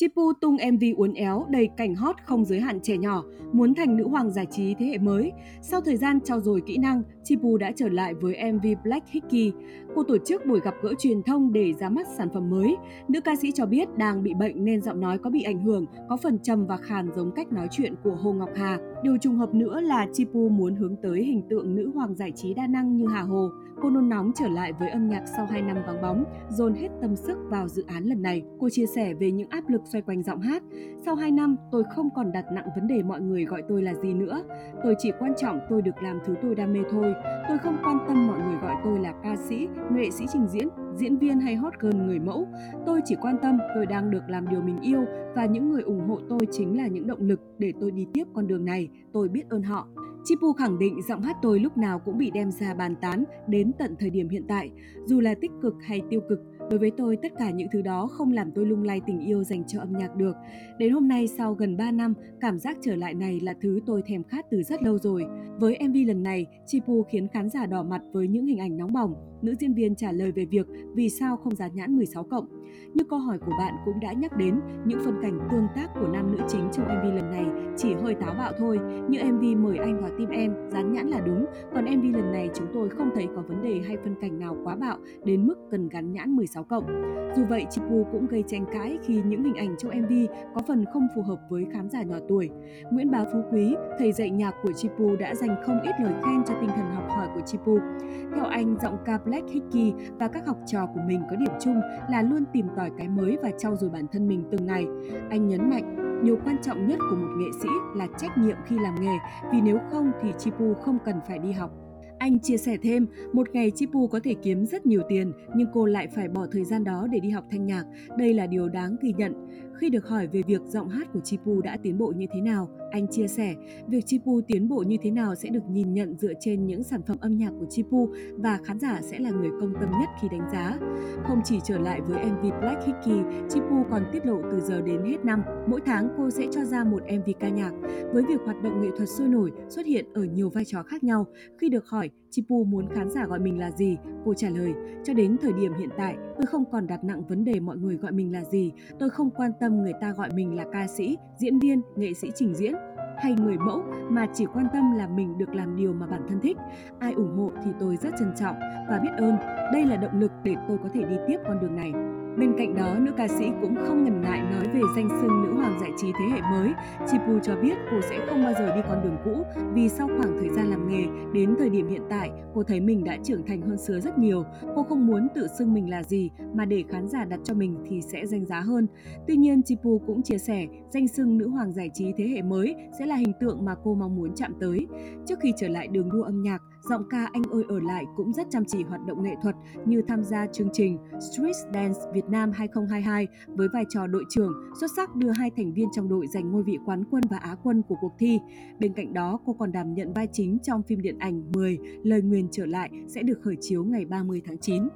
Chipu tung MV uốn éo đầy cảnh hot không giới hạn trẻ nhỏ, muốn thành nữ hoàng giải trí thế hệ mới. Sau thời gian trau dồi kỹ năng, Chipu đã trở lại với MV Black Hickey. Cô tổ chức buổi gặp gỡ truyền thông để ra mắt sản phẩm mới. Nữ ca sĩ cho biết đang bị bệnh nên giọng nói có bị ảnh hưởng, có phần trầm và khàn giống cách nói chuyện của Hồ Ngọc Hà. Điều trùng hợp nữa là Chipu muốn hướng tới hình tượng nữ hoàng giải trí đa năng như Hà Hồ. Cô nôn nóng trở lại với âm nhạc sau 2 năm vắng bóng, dồn hết tâm sức vào dự án lần này. Cô chia sẻ về những áp lực xoay quanh giọng hát. Sau 2 năm, tôi không còn đặt nặng vấn đề mọi người gọi tôi là gì nữa. Tôi chỉ quan trọng tôi được làm thứ tôi đam mê thôi. Tôi không quan tâm mọi người gọi tôi là ca sĩ, nghệ sĩ trình diễn, diễn viên hay hot girl người mẫu. Tôi chỉ quan tâm tôi đang được làm điều mình yêu và những người ủng hộ tôi chính là những động lực để tôi đi tiếp con đường này. Tôi biết ơn họ. Chipu khẳng định giọng hát tôi lúc nào cũng bị đem ra bàn tán đến tận thời điểm hiện tại, dù là tích cực hay tiêu cực. Đối với tôi, tất cả những thứ đó không làm tôi lung lay tình yêu dành cho âm nhạc được. Đến hôm nay, sau gần 3 năm, cảm giác trở lại này là thứ tôi thèm khát từ rất lâu rồi. Với MV lần này, Chipu khiến khán giả đỏ mặt với những hình ảnh nóng bỏng. Nữ diễn viên trả lời về việc vì sao không dán nhãn 16 cộng. Như câu hỏi của bạn cũng đã nhắc đến, những phân cảnh tương tác của nam nữ chính trong MV lần này chỉ hơi táo bạo thôi. Như MV mời anh vào tim em, dán nhãn là đúng, còn MV lần này chúng tôi không thấy có vấn đề hay phân cảnh nào quá bạo đến mức cần gắn nhãn 16 cộng. Dù vậy, Chipu cũng gây tranh cãi khi những hình ảnh trong MV có phần không phù hợp với khán giả nhỏ tuổi. Nguyễn Bá Phú Quý, thầy dạy nhạc của Chipu đã dành không ít lời khen cho tinh thần học hỏi của Chipu. Theo anh, giọng ca Black Hickey và các học trò của mình có điểm chung là luôn tìm tòi cái mới và trau dồi bản thân mình từng ngày. Anh nhấn mạnh, điều quan trọng nhất của một nghệ sĩ là trách nhiệm khi làm nghề, vì nếu không thì Chipu không cần phải đi học. Anh chia sẻ thêm, một ngày Chipu có thể kiếm rất nhiều tiền, nhưng cô lại phải bỏ thời gian đó để đi học thanh nhạc. Đây là điều đáng ghi nhận. Khi được hỏi về việc giọng hát của Chipu đã tiến bộ như thế nào, anh chia sẻ, việc Chipu tiến bộ như thế nào sẽ được nhìn nhận dựa trên những sản phẩm âm nhạc của Chipu và khán giả sẽ là người công tâm nhất khi đánh giá. Không chỉ trở lại với MV Black Hickey, Chipu còn tiết lộ từ giờ đến hết năm, mỗi tháng cô sẽ cho ra một MV ca nhạc. Với việc hoạt động nghệ thuật sôi nổi, xuất hiện ở nhiều vai trò khác nhau, khi được hỏi Chipu muốn khán giả gọi mình là gì, cô trả lời, cho đến thời điểm hiện tại, tôi không còn đặt nặng vấn đề mọi người gọi mình là gì, tôi không quan tâm tâm người ta gọi mình là ca sĩ, diễn viên, nghệ sĩ trình diễn hay người mẫu mà chỉ quan tâm là mình được làm điều mà bản thân thích. Ai ủng hộ thì tôi rất trân trọng và biết ơn. Đây là động lực để tôi có thể đi tiếp con đường này. Bên cạnh đó, nữ ca sĩ cũng không ngần ngại nói về danh xưng nữ hoàng giải trí thế hệ mới. Chipu cho biết cô sẽ không bao giờ đi con đường cũ vì sau khoảng thời gian làm nghề, đến thời điểm hiện tại, cô thấy mình đã trưởng thành hơn xưa rất nhiều. Cô không muốn tự xưng mình là gì mà để khán giả đặt cho mình thì sẽ danh giá hơn. Tuy nhiên, Chipu cũng chia sẻ danh xưng nữ hoàng giải trí thế hệ mới sẽ là hình tượng mà cô mong muốn chạm tới. Trước khi trở lại đường đua âm nhạc, giọng ca Anh ơi ở lại cũng rất chăm chỉ hoạt động nghệ thuật như tham gia chương trình Street Dance Việt. Việt Nam 2022 với vai trò đội trưởng, xuất sắc đưa hai thành viên trong đội giành ngôi vị quán quân và á quân của cuộc thi. Bên cạnh đó, cô còn đảm nhận vai chính trong phim điện ảnh 10 Lời nguyền trở lại sẽ được khởi chiếu ngày 30 tháng 9.